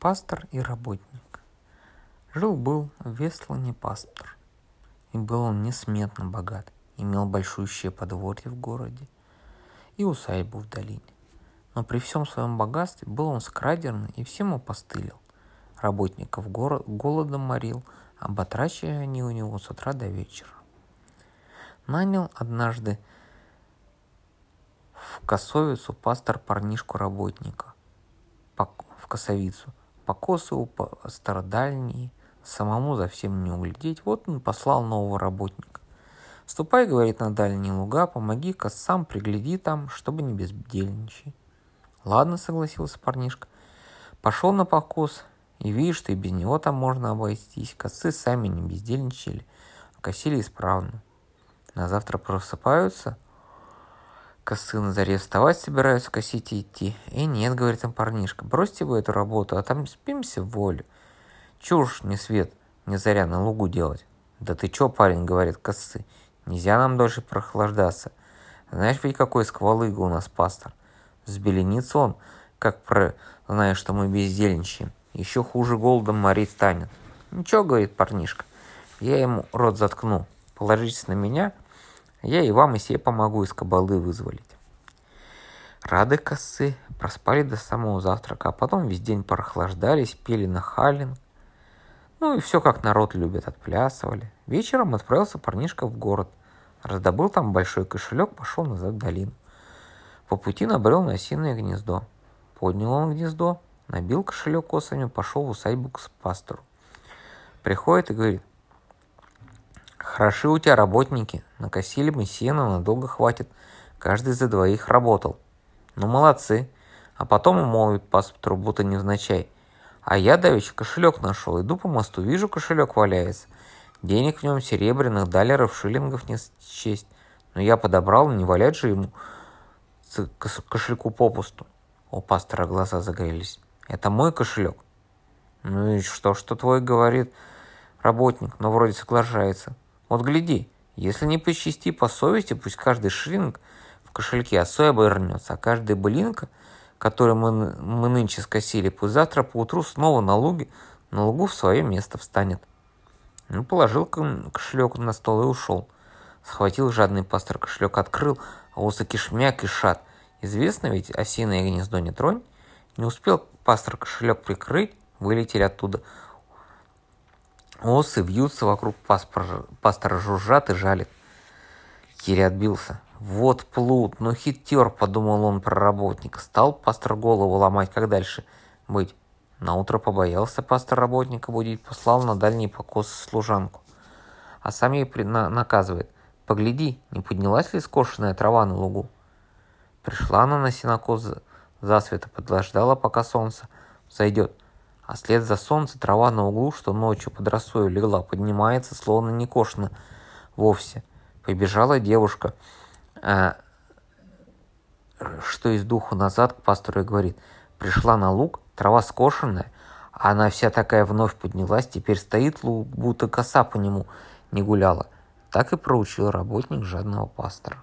Пастор и работник. Жил-был в Вестлане пастор. И был он несметно богат. Имел большущее подворье в городе и усадьбу в долине. Но при всем своем богатстве был он скрадерный и всем опостылил. Работников город, голодом морил, а батрачили они у него с утра до вечера. Нанял однажды в косовицу пастор парнишку работника, в косовицу, покосы у стародальние, самому за всем не углядеть. Вот он послал нового работника. Ступай, говорит, на дальние луга, помоги-ка сам пригляди там, чтобы не бездельничай. Ладно, согласился парнишка. Пошел на покос, и видишь, что и без него там можно обойтись. Косы сами не бездельничали, а косили исправно. На завтра просыпаются, косы на заре вставать собираются, косить и идти. И нет, говорит им парнишка, бросьте вы эту работу, а там спимся в волю. Чушь, не свет, не заря на лугу делать. Да ты чё, парень, говорит косы, нельзя нам дольше прохлаждаться. Знаешь ведь какой сквалыга у нас пастор. Взбеленится он, как про, знаешь, что мы бездельничаем. Еще хуже голодом морить станет. Ничего, говорит парнишка, я ему рот заткну. Положитесь на меня, я и вам и себе помогу из кабалы вызволить. Рады косы проспали до самого завтрака, а потом весь день прохлаждались, пели на халин. Ну и все как народ любит, отплясывали. Вечером отправился парнишка в город. Раздобыл там большой кошелек, пошел назад в долину. По пути набрел на осиное гнездо. Поднял он гнездо, набил кошелек косами, пошел в усадьбу к пастору. Приходит и говорит, Хороши у тебя работники. Накосили мы сено, надолго хватит. Каждый за двоих работал. Ну, молодцы. А потом умолвит паспорт будто невзначай. А я давеча кошелек нашел. Иду по мосту, вижу, кошелек валяется. Денег в нем серебряных, далеров, шиллингов не счесть. Но я подобрал, не валять же ему кошельку попусту. У пастора глаза загорелись. Это мой кошелек. Ну и что, что твой говорит работник, но вроде соглашается. Вот гляди, если не посчасти по совести, пусть каждый шиллинг в кошельке осой обернется, а каждая былинка, которую мы, мы нынче скосили, пусть завтра поутру снова на луге, на лугу в свое место встанет. Ну, положил кошелек на стол и ушел. Схватил жадный пастор кошелек, открыл, а усы кишмя кишат. Известно ведь, осиное гнездо не тронь. Не успел пастор кошелек прикрыть, вылетели оттуда Осы вьются вокруг паспора, пастора, жужжат и жалят. Еле отбился. Вот плут, ну хитер, подумал он про работника. Стал пастор голову ломать, как дальше быть. На утро побоялся пастор работника будить, послал на дальний покос служанку. А сам ей на наказывает. Погляди, не поднялась ли скошенная трава на лугу? Пришла она на сенокос засвета, подождала, пока солнце зайдет – а след за солнце трава на углу, что ночью под росою легла, поднимается, словно не кошно вовсе. Побежала девушка, э, что из духу назад к пастору и говорит, пришла на луг, трава скошенная, а она вся такая вновь поднялась, теперь стоит луг, будто коса по нему не гуляла. Так и проучил работник жадного пастора.